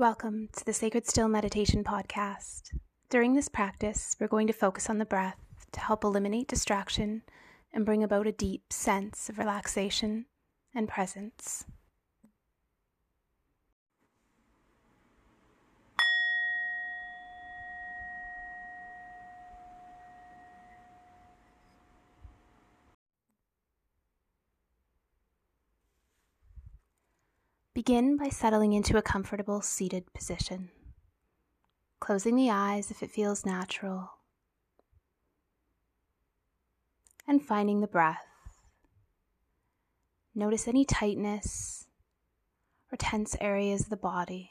Welcome to the Sacred Still Meditation Podcast. During this practice, we're going to focus on the breath to help eliminate distraction and bring about a deep sense of relaxation and presence. Begin by settling into a comfortable seated position, closing the eyes if it feels natural, and finding the breath. Notice any tightness or tense areas of the body.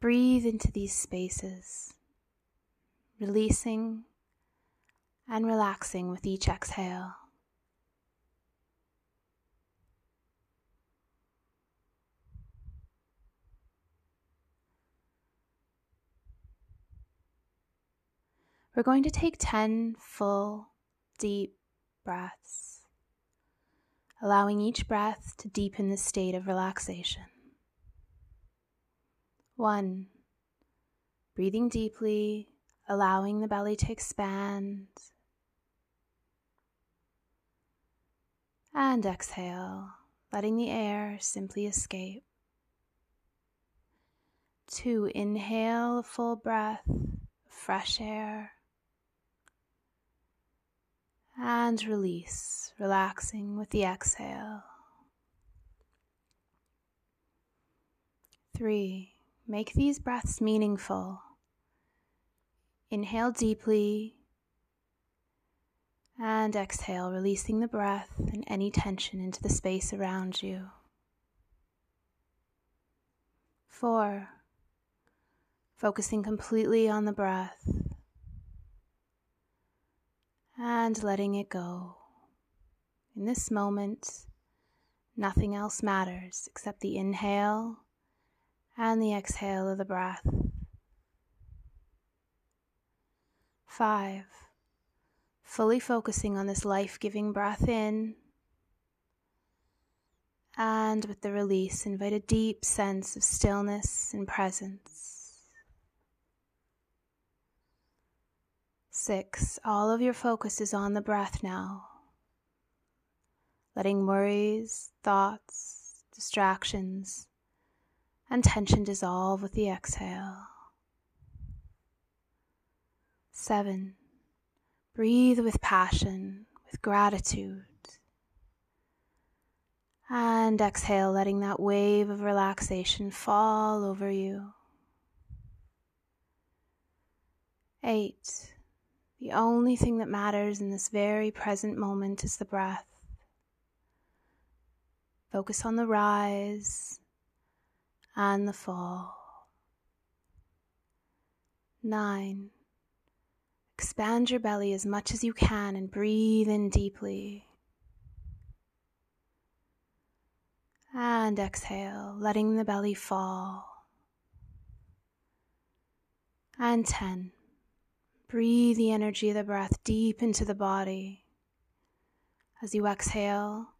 Breathe into these spaces, releasing and relaxing with each exhale. We're going to take 10 full, deep breaths, allowing each breath to deepen the state of relaxation. One, breathing deeply, allowing the belly to expand. And exhale, letting the air simply escape. Two, inhale a full breath, fresh air and release, relaxing with the exhale. Three, make these breaths meaningful. Inhale deeply and exhale, releasing the breath and any tension into the space around you. Four, focusing completely on the breath and letting it go. In this moment, nothing else matters except the inhale and the exhale of the breath. Five, fully focusing on this life giving breath in. And with the release, invite a deep sense of stillness and presence. Six, all of your focus is on the breath now. Letting worries, thoughts, distractions, and tension dissolve with the exhale. Seven, breathe with passion, with gratitude. And exhale, letting that wave of relaxation fall over you. Eight, the only thing that matters in this very present moment is the breath. Focus on the rise and the fall. Nine. Expand your belly as much as you can and breathe in deeply. And exhale, letting the belly fall. And 10. Breathe the energy of the breath deep into the body. As you exhale,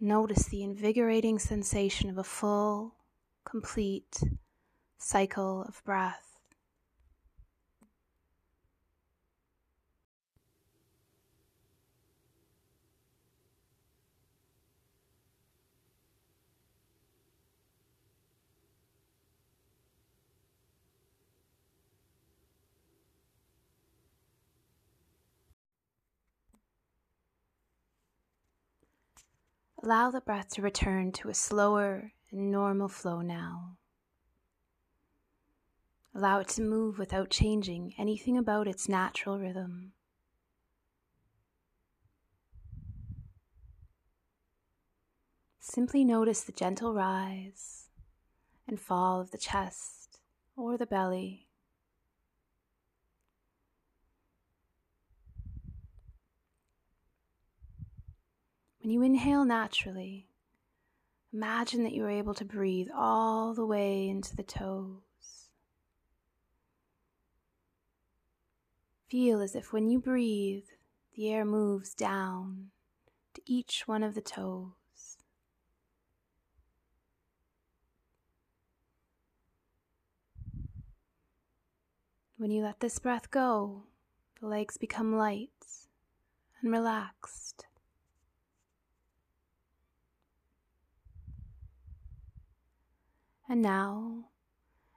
notice the invigorating sensation of a full, complete cycle of breath. Allow the breath to return to a slower and normal flow now. Allow it to move without changing anything about its natural rhythm. Simply notice the gentle rise and fall of the chest or the belly. and you inhale naturally. Imagine that you are able to breathe all the way into the toes. Feel as if when you breathe, the air moves down to each one of the toes. When you let this breath go, the legs become light and relaxed. And now,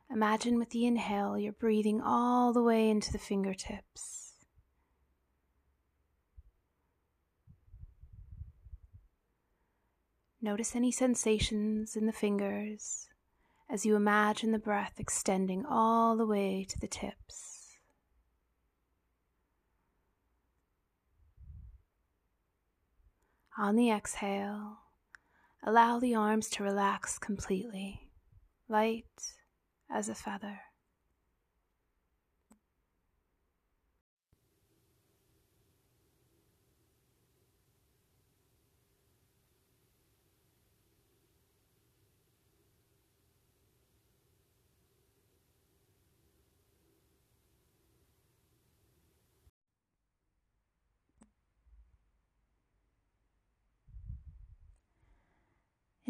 imagine with the inhale, you're breathing all the way into the fingertips. Notice any sensations in the fingers as you imagine the breath extending all the way to the tips. On the exhale, allow the arms to relax completely, light as a feather.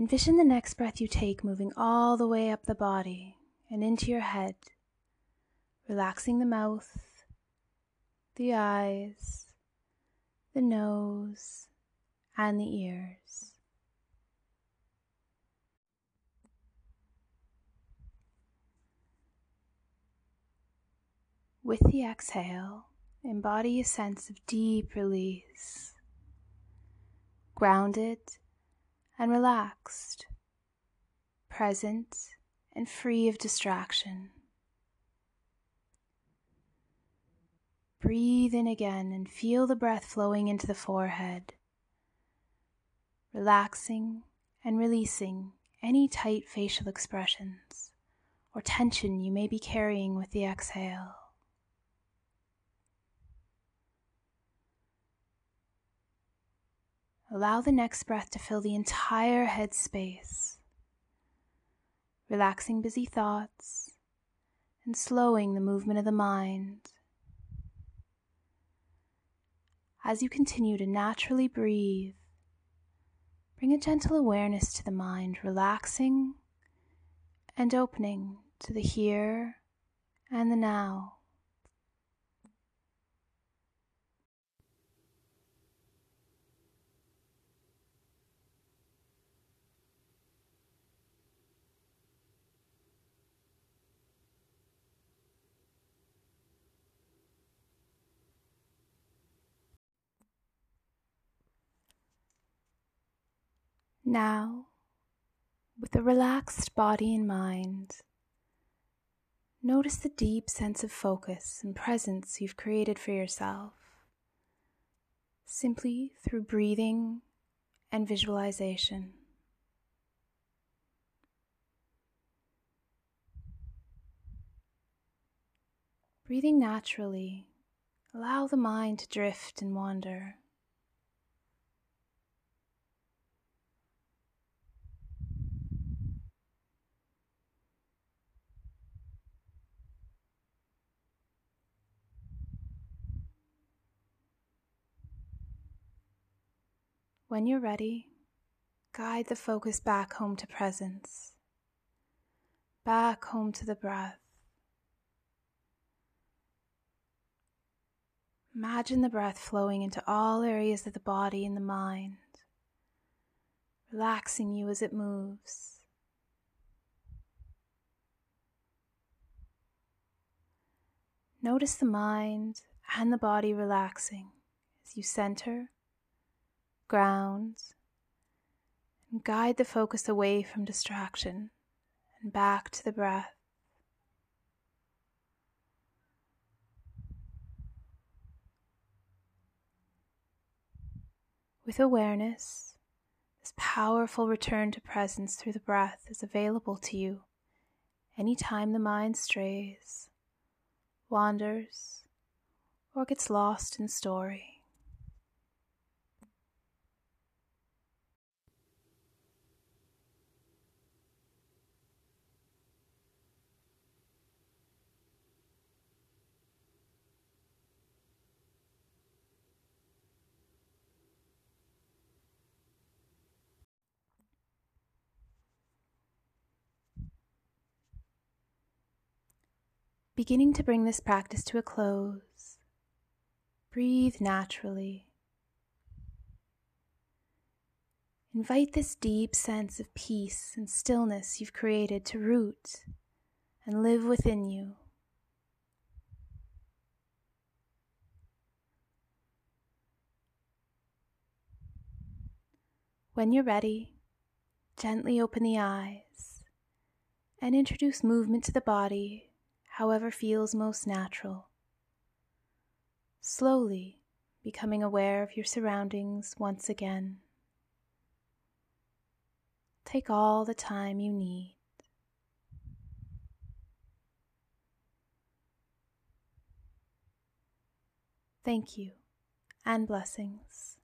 Envision the next breath you take moving all the way up the body and into your head, relaxing the mouth, the eyes, the nose, and the ears. With the exhale, embody a sense of deep release, grounded and relaxed, present and free of distraction. Breathe in again and feel the breath flowing into the forehead, relaxing and releasing any tight facial expressions or tension you may be carrying with the exhale. Allow the next breath to fill the entire head space, relaxing busy thoughts and slowing the movement of the mind. As you continue to naturally breathe, bring a gentle awareness to the mind, relaxing and opening to the here and the now. Now, with a relaxed body and mind, notice the deep sense of focus and presence you've created for yourself simply through breathing and visualization. Breathing naturally, allow the mind to drift and wander. When you're ready, guide the focus back home to presence, back home to the breath. Imagine the breath flowing into all areas of the body and the mind, relaxing you as it moves. Notice the mind and the body relaxing as you center ground, and guide the focus away from distraction and back to the breath. With awareness, this powerful return to presence through the breath is available to you anytime the mind strays, wanders, or gets lost in story. Beginning to bring this practice to a close, breathe naturally. Invite this deep sense of peace and stillness you've created to root and live within you. When you're ready, gently open the eyes and introduce movement to the body however feels most natural. Slowly becoming aware of your surroundings once again. Take all the time you need. Thank you and blessings.